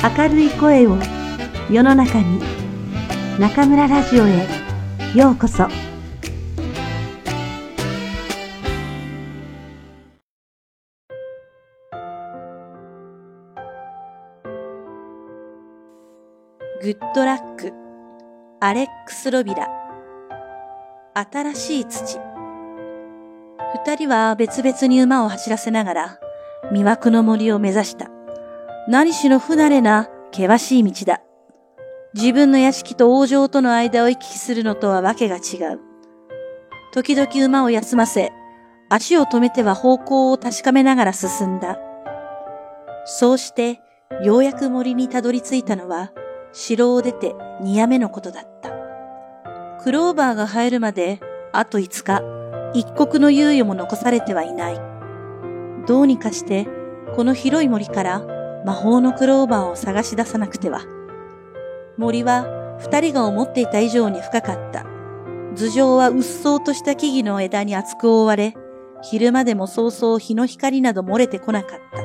明るい声を世の中に中村ラジオへようこそ。グッドラック。アレックス・ロビラ。新しい土。二人は別々に馬を走らせながら魅惑の森を目指した。何しろ不慣れな険しい道だ。自分の屋敷と王城との間を行き来するのとはわけが違う。時々馬を休ませ、足を止めては方向を確かめながら進んだ。そうして、ようやく森にたどり着いたのは、城を出て二夜目のことだった。クローバーが生えるまで、あと五日、一刻の猶予も残されてはいない。どうにかして、この広い森から魔法のクローバーを探し出さなくては。森は二人が思っていた以上に深かった。頭上はうっそうとした木々の枝に厚く覆われ、昼間でも早々日の光など漏れてこなかった。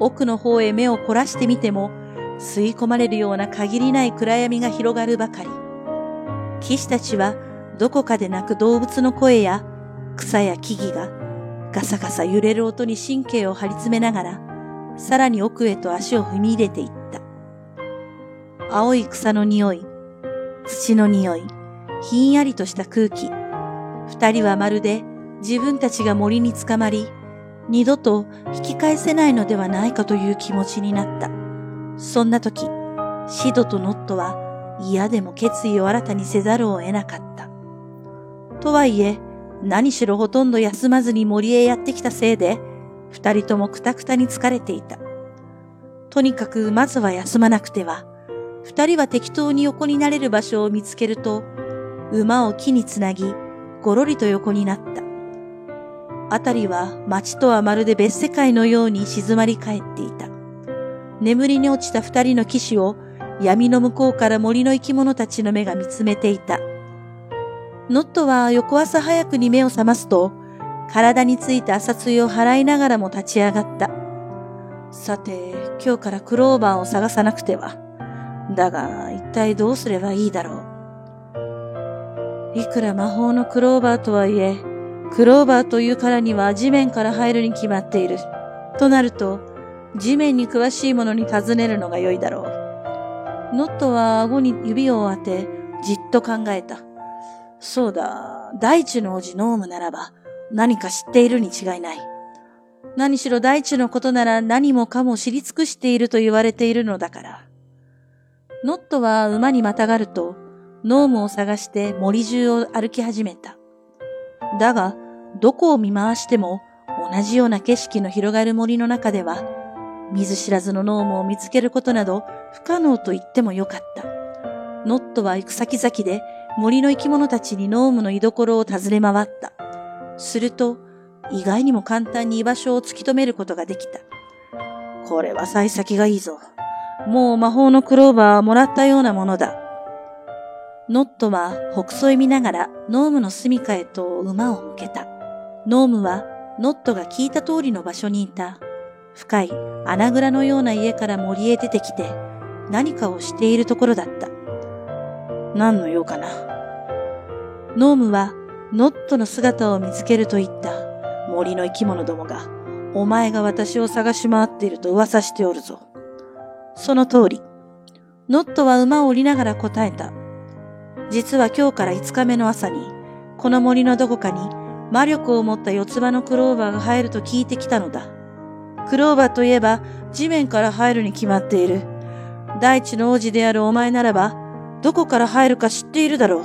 奥の方へ目を凝らしてみても、吸い込まれるような限りない暗闇が広がるばかり。騎士たちはどこかで鳴く動物の声や草や木々がガサガサ揺れる音に神経を張り詰めながらさらに奥へと足を踏み入れていった。青い草の匂い、土の匂い、ひんやりとした空気。二人はまるで自分たちが森につかまり、二度と引き返せないのではないかという気持ちになった。そんな時、シドとノットは嫌でも決意を新たにせざるを得なかった。とはいえ、何しろほとんど休まずに森へやってきたせいで、二人ともくたくたに疲れていた。とにかくまずは休まなくては。二人は適当に横になれる場所を見つけると、馬を木につなぎ、ごろりと横になった。あたりは街とはまるで別世界のように静まり返っていた。眠りに落ちた二人の騎士を闇の向こうから森の生き物たちの目が見つめていた。ノットは翌朝早くに目を覚ますと、体についた朝露を払いながらも立ち上がった。さて、今日からクローバーを探さなくては。だが、一体どうすればいいだろう。いくら魔法のクローバーとはいえ、クローバーというからには地面から入るに決まっている。となると、地面に詳しい者に尋ねるのが良いだろう。ノットは顎に指を当て、じっと考えた。そうだ、大地の王子ノームならば、何か知っているに違いない。何しろ大地のことなら何もかも知り尽くしていると言われているのだから。ノットは馬にまたがると、ノームを探して森中を歩き始めた。だが、どこを見回しても同じような景色の広がる森の中では、見ず知らずのノームを見つけることなど不可能と言ってもよかった。ノットは行く先々で森の生き物たちにノームの居所を尋ね回った。すると、意外にも簡単に居場所を突き止めることができた。これは幸先がいいぞ。もう魔法のクローバーはもらったようなものだ。ノットは北総へ見ながらノームの住処へと馬を向けた。ノームはノットが聞いた通りの場所にいた。深い穴蔵のような家から森へ出てきて何かをしているところだった。何の用かな。ノームはノットの姿を見つけると言った森の生き物どもが、お前が私を探し回っていると噂しておるぞ。その通り、ノットは馬を降りながら答えた。実は今日から5日目の朝に、この森のどこかに魔力を持った四つ葉のクローバーが生えると聞いてきたのだ。クローバーといえば地面から生えるに決まっている。大地の王子であるお前ならば、どこから生えるか知っているだろう。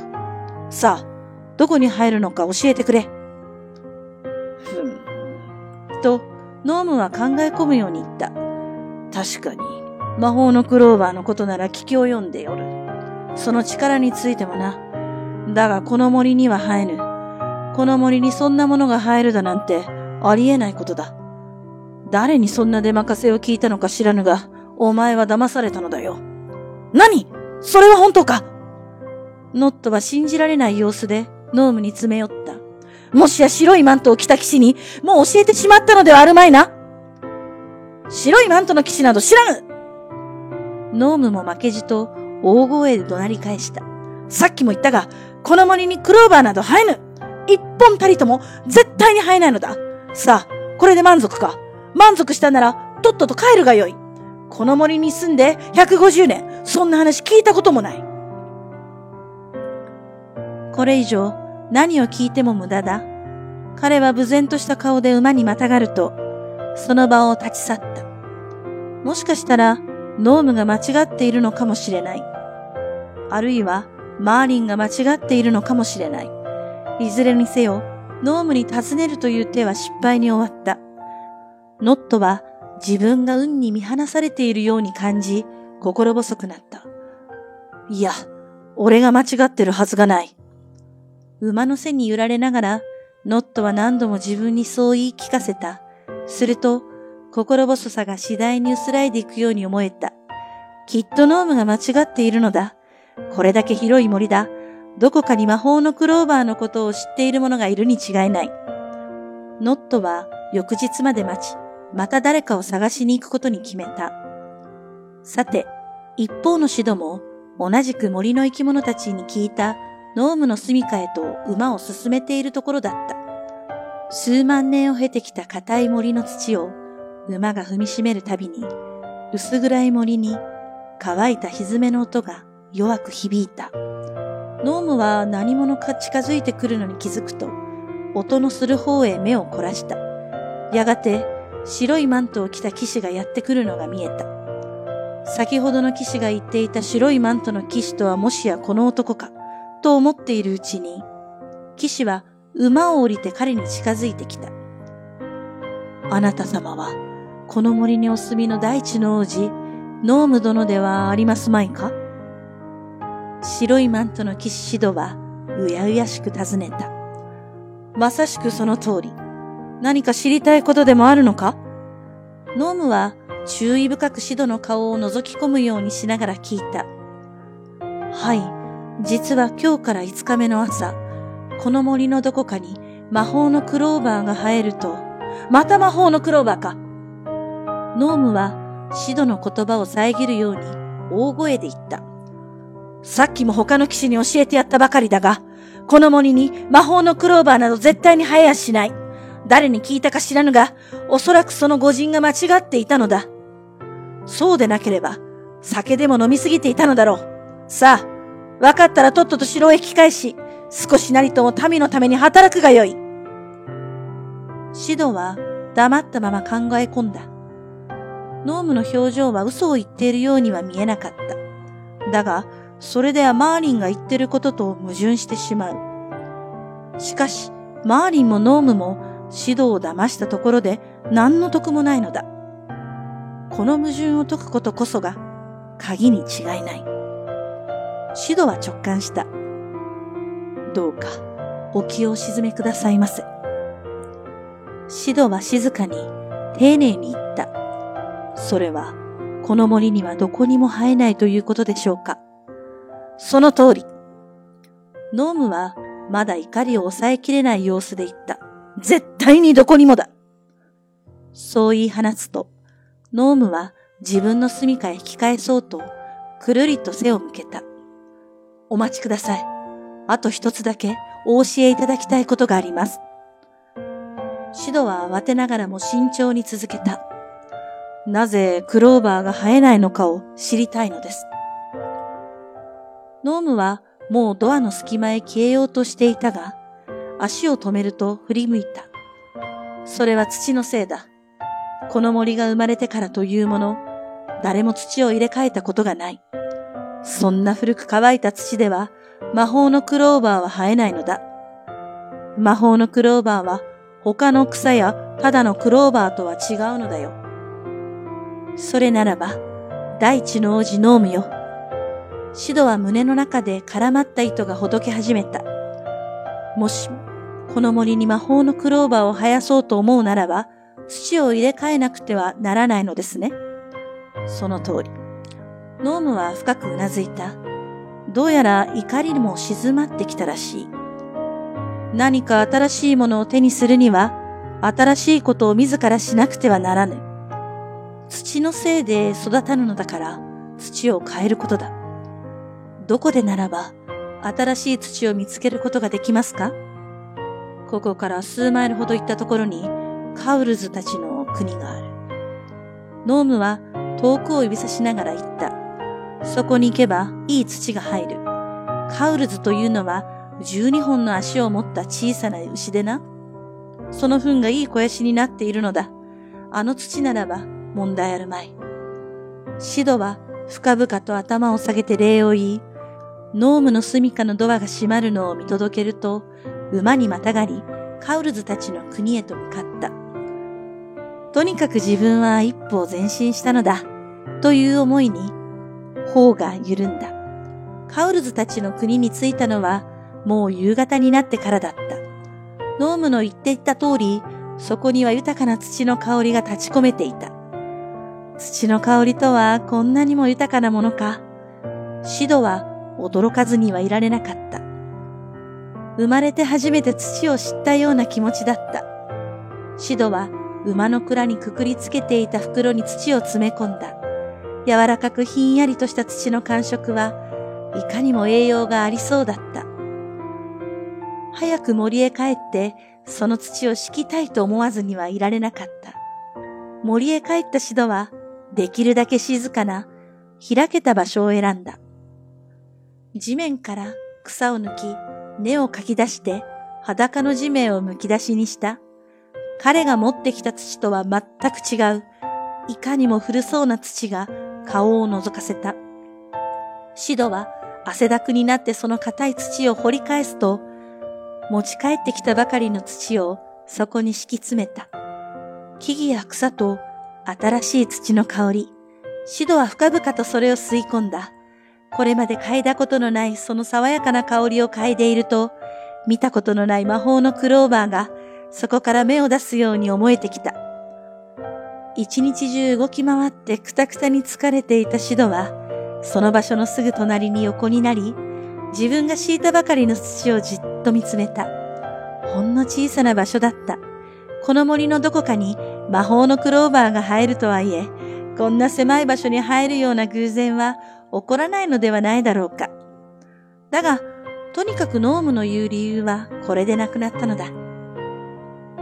さあ、どこに入るのか教えてくれ。ふん。と、ノームは考え込むように言った。確かに、魔法のクローバーのことなら聞き及んでおる。その力についてもな。だがこの森には生えぬ。この森にそんなものが生えるだなんてありえないことだ。誰にそんな出任せを聞いたのか知らぬが、お前は騙されたのだよ。何？それは本当か？ノットは信じられない様子でノームに詰め寄った。もしや白いマントを着た騎士に、もう教えてしまったのではあるまいな。白いマントの騎士など知らぬノームも負けじと大声で怒鳴り返した。さっきも言ったが、この森にクローバーなど生えぬ一本たりとも絶対に生えないのださあ、これで満足か満足したなら、とっとと帰るがよいこの森に住んで150年、そんな話聞いたこともない。これ以上、何を聞いても無駄だ。彼は無然とした顔で馬にまたがると、その場を立ち去った。もしかしたら、ノームが間違っているのかもしれない。あるいは、マーリンが間違っているのかもしれない。いずれにせよ、ノームに尋ねるという手は失敗に終わった。ノットは自分が運に見放されているように感じ、心細くなった。いや、俺が間違ってるはずがない。馬の背に揺られながら、ノットは何度も自分にそう言い聞かせた。すると、心細さが次第に薄らいでいくように思えた。きっとノームが間違っているのだ。これだけ広い森だ。どこかに魔法のクローバーのことを知っている者がいるに違いない。ノットは翌日まで待ち、また誰かを探しに行くことに決めた。さて、一方のシドも同じく森の生き物たちに聞いたノームの住処へと馬を進めているところだった。数万年を経てきた硬い森の土を馬が踏みしめるたびに薄暗い森に乾いた蹄の音が弱く響いた。ノームは何者か近づいてくるのに気づくと、音のする方へ目を凝らした。やがて白いマントを着た騎士がやってくるのが見えた。先ほどの騎士が言っていた白いマントの騎士とはもしやこの男か、と思っているうちに、騎士は馬を降りて彼に近づいてきた。あなた様は、この森にお住みの大地の王子、ノーム殿ではありますまいか？白いマントの騎士シドは、うやうやしく尋ねた。まさしくその通り。何か知りたいことでもあるのか？ノームは注意深くシドの顔を覗き込むようにしながら聞いた。はい。実は今日から5日目の朝、この森のどこかに魔法のクローバーが生えると、また魔法のクローバーか。ノームはシドの言葉を遮るように大声で言った。さっきも他の騎士に教えてやったばかりだが、この森に魔法のクローバーなど絶対に生えやしない。誰に聞いたか知らぬが、おそらくその御人が間違っていたのだ。そうでなければ、酒でも飲みすぎていたのだろう。さあ、分かったらとっとと城へ引き返し、少しなりとも民のために働くがよい。シドは黙ったまま考え込んだ。ノームの表情は嘘を言っているようには見えなかった。だが、それではマーリンが言ってることと矛盾してしまう。しかし、マーリンもノームも指導を騙したところで何の得もないのだ。この矛盾を解くことこそが鍵に違いない。指導は直感した。どうかお気を沈めくださいませ。指導は静かに丁寧に言った。それはこの森にはどこにも生えないということでしょうか。その通り。ノームはまだ怒りを抑えきれない様子で言った。絶対にどこにもだそう言い放つと、ノームは自分の住処へ引き返そうと、くるりと背を向けた。お待ちください。あと一つだけお教えいただきたいことがあります。シドは慌てながらも慎重に続けた。なぜクローバーが生えないのかを知りたいのです。ノームはもうドアの隙間へ消えようとしていたが、足を止めると振り向いた。それは土のせいだ。この森が生まれてからというもの、誰も土を入れ替えたことがない。そんな古く乾いた土では魔法のクローバーは生えないのだ。魔法のクローバーは他の草やただのクローバーとは違うのだよ。それならば、大地の王子ノームよ。シドは胸の中で絡まった糸がほどけ始めた。もし、この森に魔法のクローバーを生やそうと思うならば、土を入れ替えなくてはならないのですね。その通り。ノームは深くうなずいた。どうやら怒りも静まってきたらしい。何か新しいものを手にするには、新しいことを自らしなくてはならぬ。土のせいで育たぬのだから、土を変えることだ。どこでならば新しい土を見つけることができますか？ここから数マイルほど行ったところにカウルズたちの国がある。ノームは遠くを指さしながら言った。そこに行けばいい土が入る。カウルズというのは12本の足を持った小さな牛でな。その糞がいい肥やしになっているのだ。あの土ならば問題あるまい。シドは深々と頭を下げて礼を言い、ノームの住処のドアが閉まるのを見届けると、馬にまたがり、カウルズたちの国へと向かった。とにかく自分は一歩前進したのだ、という思いに、頬が緩んだ。カウルズたちの国に着いたのは、もう夕方になってからだった。ノームの言っていた通り、そこには豊かな土の香りが立ち込めていた。土の香りとはこんなにも豊かなものか。シドは驚かずにはいられなかった。生まれて初めて土を知ったような気持ちだった。シドは馬の蔵にくくりつけていた袋に土を詰め込んだ。柔らかくひんやりとした土の感触はいかにも栄養がありそうだった。早く森へ帰ってその土を敷きたいと思わずにはいられなかった。森へ帰ったシドはできるだけ静かな開けた場所を選んだ。地面から草を抜き、根をかき出して裸の地面を剥き出しにした。彼が持ってきた土とは全く違う、いかにも古そうな土が顔を覗かせた。シドは汗だくになってその硬い土を掘り返すと、持ち帰ってきたばかりの土をそこに敷き詰めた。木々や草と新しい土の香り。シドは深々とそれを吸い込んだ。これまで嗅いだことのないその爽やかな香りを嗅いでいると、見たことのない魔法のクローバーがそこから芽を出すように思えてきた。一日中動き回ってくたくたに疲れていたシドは、その場所のすぐ隣に横になり、自分が敷いたばかりの土をじっと見つめた。ほんの小さな場所だった。この森のどこかに魔法のクローバーが生えるとはいえ、こんな狭い場所に生えるような偶然は起こらないのではないだろうか。だが、とにかくノームの言う理由はこれでなくなったのだ。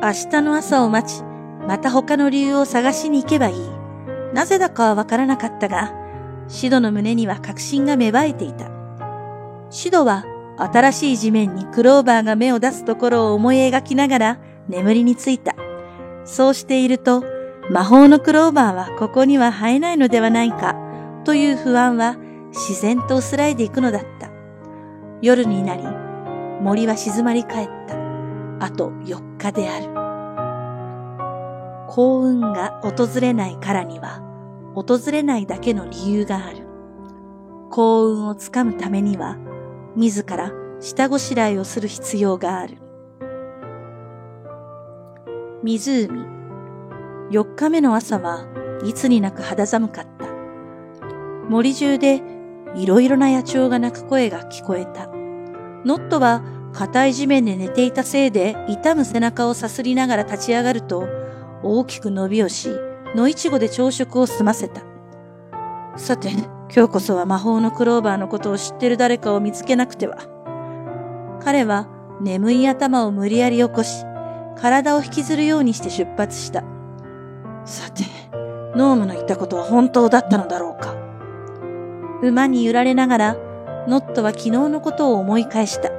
明日の朝を待ち、また他の理由を探しに行けばいい。なぜだかはわからなかったが、シドの胸には確信が芽生えていた。シドは新しい地面にクローバーが芽を出すところを思い描きながら眠りについた。そうしていると、魔法のクローバーはここには生えないのではないか、という不安は自然と薄らいでいくのだった。夜になり、森は静まり返った。あと4日である。幸運が訪れないからには、訪れないだけの理由がある。幸運をつかむためには、自ら下ごしらえをする必要がある。湖。4日目の朝はいつになく肌寒かった。森中でいろいろな野鳥が鳴く声が聞こえた。ノットは硬い地面で寝ていたせいで痛む背中をさすりながら立ち上がると大きく伸びをし、野いちごで朝食を済ませた。さて、今日こそは魔法のクローバーのことを知ってる誰かを見つけなくては。彼は眠い頭を無理やり起こし、体を引きずるようにして出発した。さて、ノームの言ったことは本当だったのだろうか。馬に揺られながら、ノットは昨日のことを思い返した。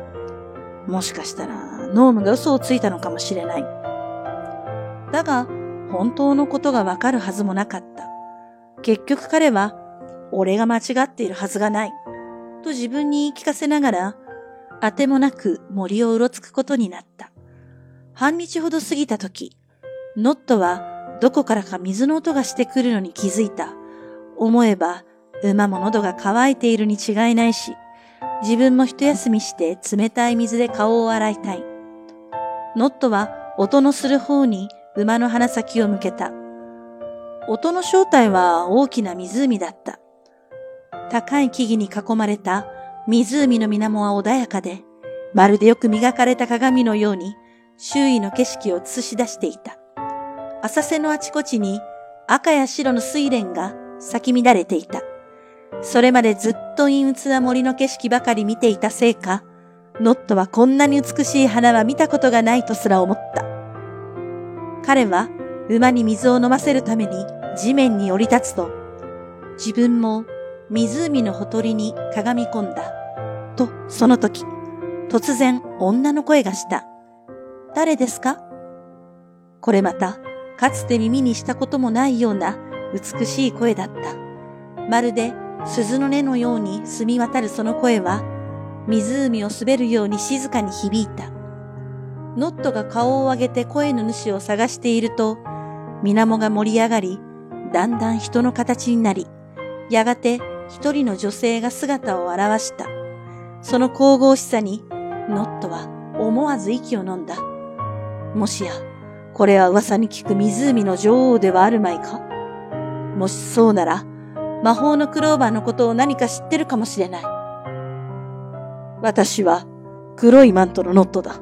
もしかしたら、ノームが嘘をついたのかもしれない。だが、本当のことがわかるはずもなかった。結局彼は、俺が間違っているはずがない。と自分に言い聞かせながら、あてもなく森をうろつくことになった。半日ほど過ぎた時、ノットはどこからか水の音がしてくるのに気づいた。思えば、馬も喉が渇いているに違いないし、自分も一休みして冷たい水で顔を洗いたい。ノットは音のする方に馬の鼻先を向けた。音の正体は大きな湖だった。高い木々に囲まれた湖の水面は穏やかで、まるでよく磨かれた鏡のように周囲の景色を映し出していた。浅瀬のあちこちに赤や白の睡蓮が咲き乱れていた。それまでずっと陰鬱な森の景色ばかり見ていたせいか、ノットはこんなに美しい花は見たことがないとすら思った。彼は馬に水を飲ませるために地面に降り立つと、自分も湖のほとりにかがみ込んだ。と、その時、突然女の声がした。誰ですか？これまた、かつて耳にしたこともないような美しい声だった。まるで鈴の音のように澄み渡るその声は、湖を滑るように静かに響いた。ノットが顔を上げて声の主を探していると、水面が盛り上がり、だんだん人の形になり、やがて一人の女性が姿を現した。その神々しさに、ノットは思わず息を飲んだ。もしや、これは噂に聞く湖の女王ではあるまいか？もしそうなら、魔法のクローバーのことを何か知ってるかもしれない。私は黒いマントのノットだ。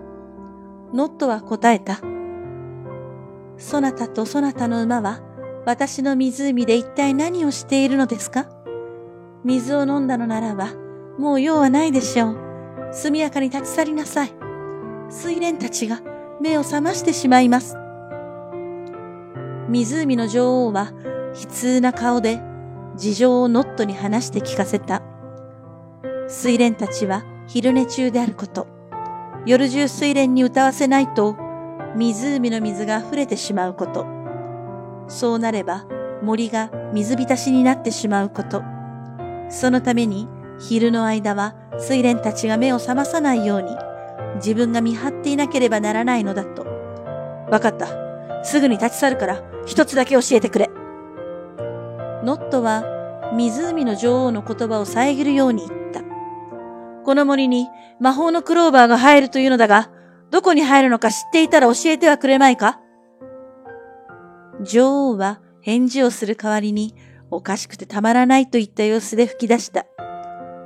ノットは答えた。そなたとそなたの馬は私の湖で一体何をしているのですか？水を飲んだのならば、もう用はないでしょう。速やかに立ち去りなさい。水蓮たちが目を覚ましてしまいます。湖の女王は悲痛な顔で事情をノットに話して聞かせた。水蓮たちは昼寝中であること。夜中水蓮に歌わせないと湖の水が溢れてしまうこと。そうなれば森が水浸しになってしまうこと。そのために昼の間は水蓮たちが目を覚まさないように自分が見張っていなければならないのだと。わかった。すぐに立ち去るから一つだけ教えてくれ。ノットは湖の女王の言葉を遮るように言った。この森に魔法のクローバーが入るというのだが、どこに入るのか知っていたら教えてはくれまいか？女王は返事をする代わりに、おかしくてたまらないといった様子で吹き出した。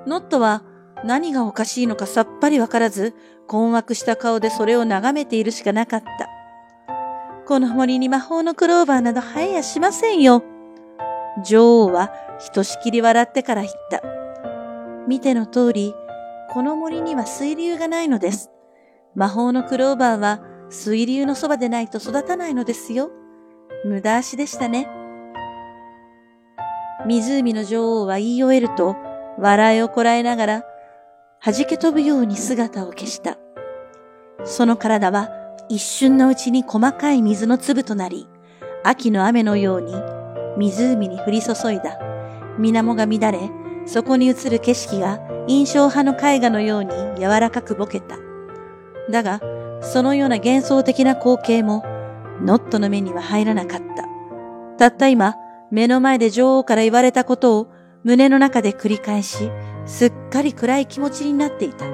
ノットは何がおかしいのかさっぱりわからず、困惑した顔でそれを眺めているしかなかった。この森に魔法のクローバーなど生えやしませんよ。女王はひとしきり笑ってから言った。見ての通り、この森には水流がないのです。魔法のクローバーは水流のそばでないと育たないのですよ。無駄足でしたね。湖の女王は言い終えると、笑いをこらえながら、弾け飛ぶように姿を消した。その体は一瞬のうちに細かい水の粒となり、秋の雨のように湖に降り注いだ。水面が乱れ、そこに映る景色が印象派の絵画のように柔らかくぼけた。だが、そのような幻想的な光景も、ノットの目には入らなかった。たった今、目の前で女王から言われたことを胸の中で繰り返し、すっかり暗い気持ちになっていた。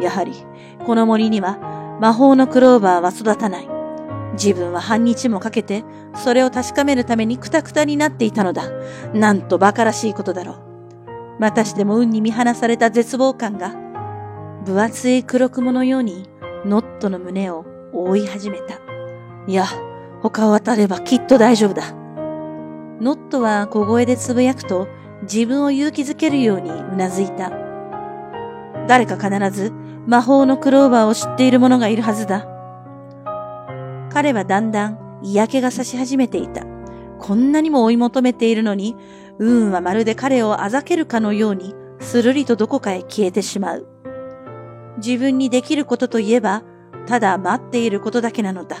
やはり、この森には魔法のクローバーは育たない。自分は半日もかけて、それを確かめるためにクタクタになっていたのだ。なんと馬鹿らしいことだろう。またしても運に見放された絶望感が、分厚い黒雲のようにノットの胸を覆い始めた。いや、他を渡ればきっと大丈夫だ。ノットは小声でつぶやくと自分を勇気づけるようにうなずいた。誰か必ず魔法のクローバーを知っている者がいるはずだ。彼はだんだん嫌気がさし始めていた。こんなにも追い求めているのに、運はまるで彼をあざけるかのように、するりとどこかへ消えてしまう。自分にできることといえば、ただ待っていることだけなのだ。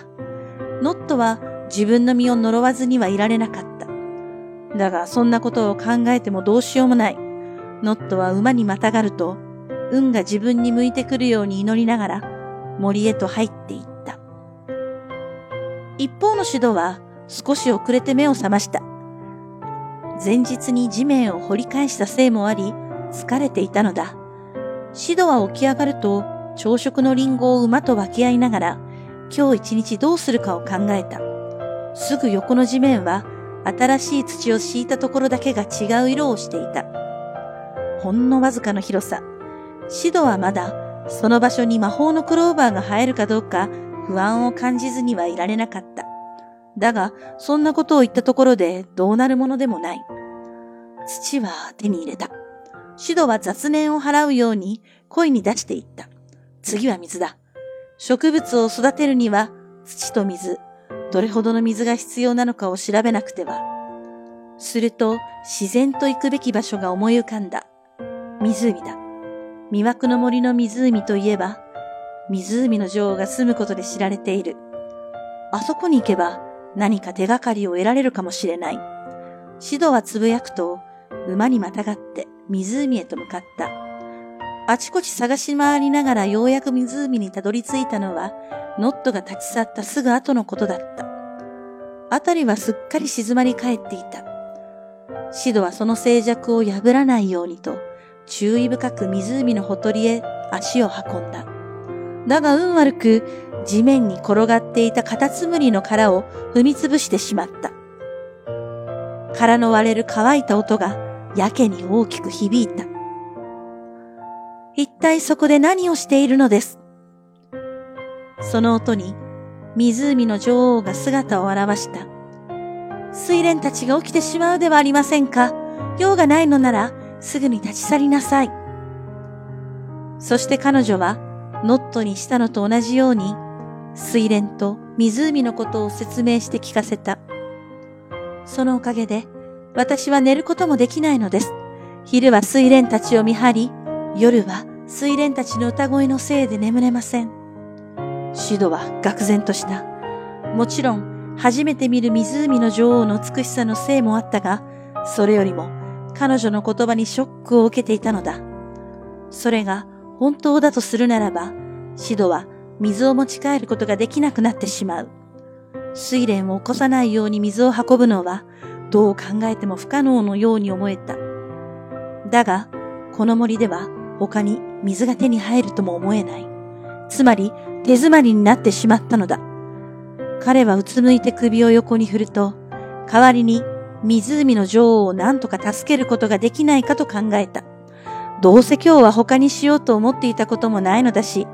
ノットは自分の身を呪わずにはいられなかった。だが、そんなことを考えてもどうしようもない。ノットは馬にまたがると、運が自分に向いてくるように祈りながら、森へと入っていった。一方のシドは少し遅れて目を覚ました。前日に地面を掘り返したせいもあり、疲れていたのだ。シドは起き上がると、朝食のリンゴを馬と分け合いながら、今日一日どうするかを考えた。すぐ横の地面は、新しい土を敷いたところだけが違う色をしていた。ほんのわずかの広さ。シドはまだ、その場所に魔法のクローバーが生えるかどうか、不安を感じずにはいられなかった。だが、そんなことを言ったところでどうなるものでもない。土は手に入れた。シドは雑念を払うように声に出していった。次は水だ。植物を育てるには土と水、どれほどの水が必要なのかを調べなくては。すると自然と行くべき場所が思い浮かんだ。湖だ。魅惑の森の湖といえば、湖の女王が住むことで知られている。あそこに行けば何か手がかりを得られるかもしれない。シドはつぶやくと、馬にまたがって湖へと向かった。あちこち探し回りながらようやく湖にたどり着いたのは、ノットが立ち去ったすぐ後のことだった。あたりはすっかり静まり返っていた。シドはその静寂を破らないようにと、注意深く湖のほとりへ足を運んだ。だが運悪く、地面に転がっていたカタツムリの殻を踏みつぶしてしまった。殻の割れる乾いた音がやけに大きく響いた。一体そこで何をしているのです？その音に湖の女王が姿を現した。睡蓮たちが起きてしまうではありませんか？用がないのならすぐに立ち去りなさい。そして彼女はノットにしたのと同じように水蓮と湖のことを説明して聞かせた。そのおかげで私は寝ることもできないのです。昼は水蓮たちを見張り、夜は水蓮たちの歌声のせいで眠れません。シドは愕然とした。もちろん、初めて見る湖の女王の美しさのせいもあったが、それよりも彼女の言葉にショックを受けていたのだ。それが本当だとするならば、シドは水を持ち帰ることができなくなってしまう。水蓮を起こさないように水を運ぶのは、どう考えても不可能のように思えた。だが、この森では他に水が手に入るとも思えない。つまり手詰まりになってしまったのだ。彼はうつむいて首を横に振ると、代わりに湖の女王を何とか助けることができないかと考えた。どうせ今日は他にしようと思っていたこともないのだし、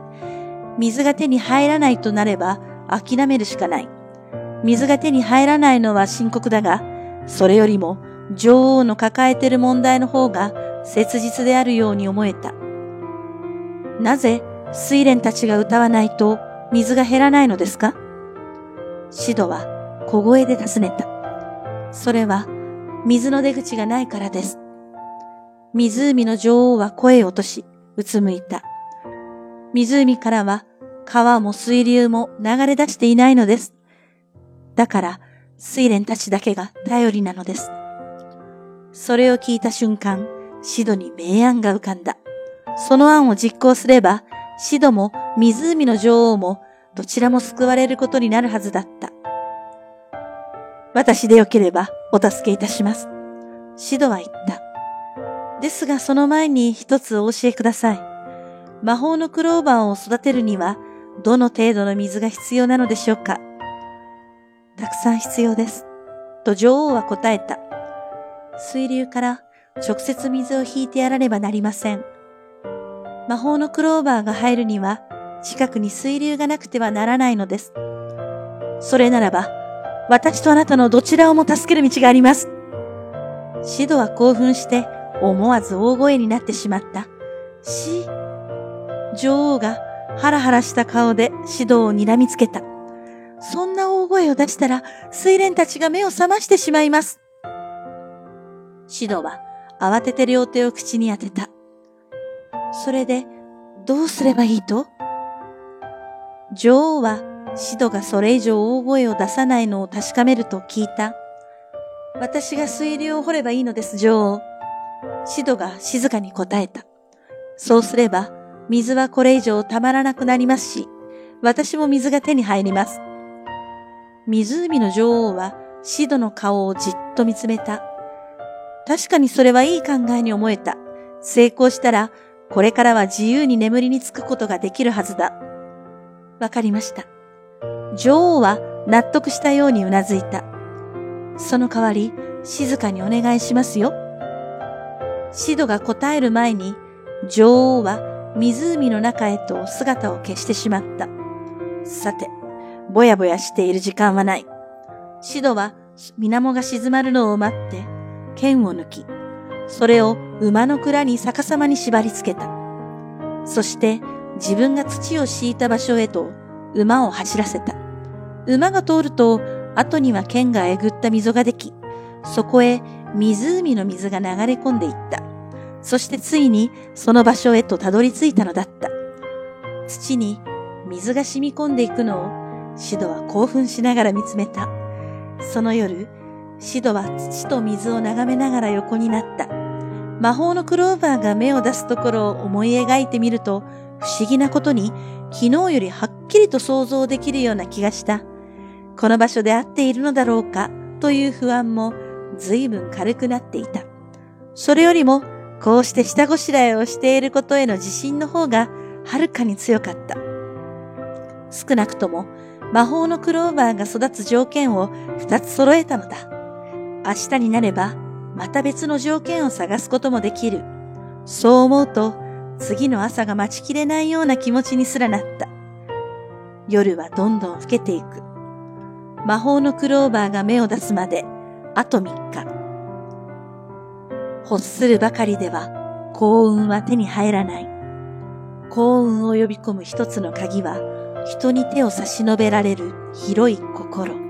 水が手に入らないとなれば諦めるしかない。水が手に入らないのは深刻だが、それよりも女王の抱えている問題の方が切実であるように思えた。なぜ睡蓮たちが歌わないと水が減らないのですか？シドは小声で尋ねた。それは水の出口がないからです。湖の女王は声を落とし、うつむいた。湖からは川も水流も流れ出していないのです。だから睡蓮たちだけが頼りなのです。それを聞いた瞬間、シドに明暗が浮かんだ。その案を実行すれば、シドも湖の女王もどちらも救われることになるはずだった。私でよければお助けいたします。シドは言った。ですがその前に一つお教えください。魔法のクローバーを育てるにはどの程度の水が必要なのでしょうか？たくさん必要です。と女王は答えた。水流から直接水を引いてやらねばなりません。魔法のクローバーが入るには、近くに水流がなくてはならないのです。それならば、私とあなたのどちらをも助ける道があります。シドは興奮して思わず大声になってしまった。し、女王がハラハラした顔でシドを睨みつけた。そんな大声を出したら、水蓮たちが目を覚ましてしまいます。シドは慌てて両手を口に当てた。それで、どうすればいいと？女王は、シドがそれ以上大声を出さないのを確かめると聞いた。私が水流を掘ればいいのです、女王。シドが静かに答えた。そうすれば、水はこれ以上たまらなくなりますし、私も水が手に入ります。湖の女王はシドの顔をじっと見つめた。確かにそれはいい考えに思えた。成功したらこれからは自由に眠りにつくことができるはずだ。わかりました。女王は納得したようにうなずいた。その代わり、静かにお願いしますよ。シドが答える前に、女王は湖の中へと姿を消してしまった。さて、ぼやぼやしている時間はない。シドは水面が静まるのを待って、剣を抜き、それを馬の蔵に逆さまに縛り付けた。そして自分が土を敷いた場所へと馬を走らせた。馬が通ると後には剣がえぐった溝ができ、そこへ湖の水が流れ込んでいった。そしてついにその場所へとたどり着いたのだった。土に水が染み込んでいくのをシドは興奮しながら見つめた。その夜、シドは土と水を眺めながら横になった。魔法のクローバーが芽を出すところを思い描いてみると、不思議なことに昨日よりはっきりと想像できるような気がした。この場所で合っているのだろうかという不安も随分軽くなっていた。それよりもこうして下ごしらえをしていることへの自信の方がはるかに強かった。少なくとも魔法のクローバーが育つ条件を二つ揃えたのだ。明日になればまた別の条件を探すこともできる。そう思うと次の朝が待ちきれないような気持ちにすらなった。夜はどんどん更けていく。魔法のクローバーが芽を出すまであと三日。欲するばかりでは幸運は手に入らない。幸運を呼び込む一つの鍵は人に手を差し伸べられる広い心。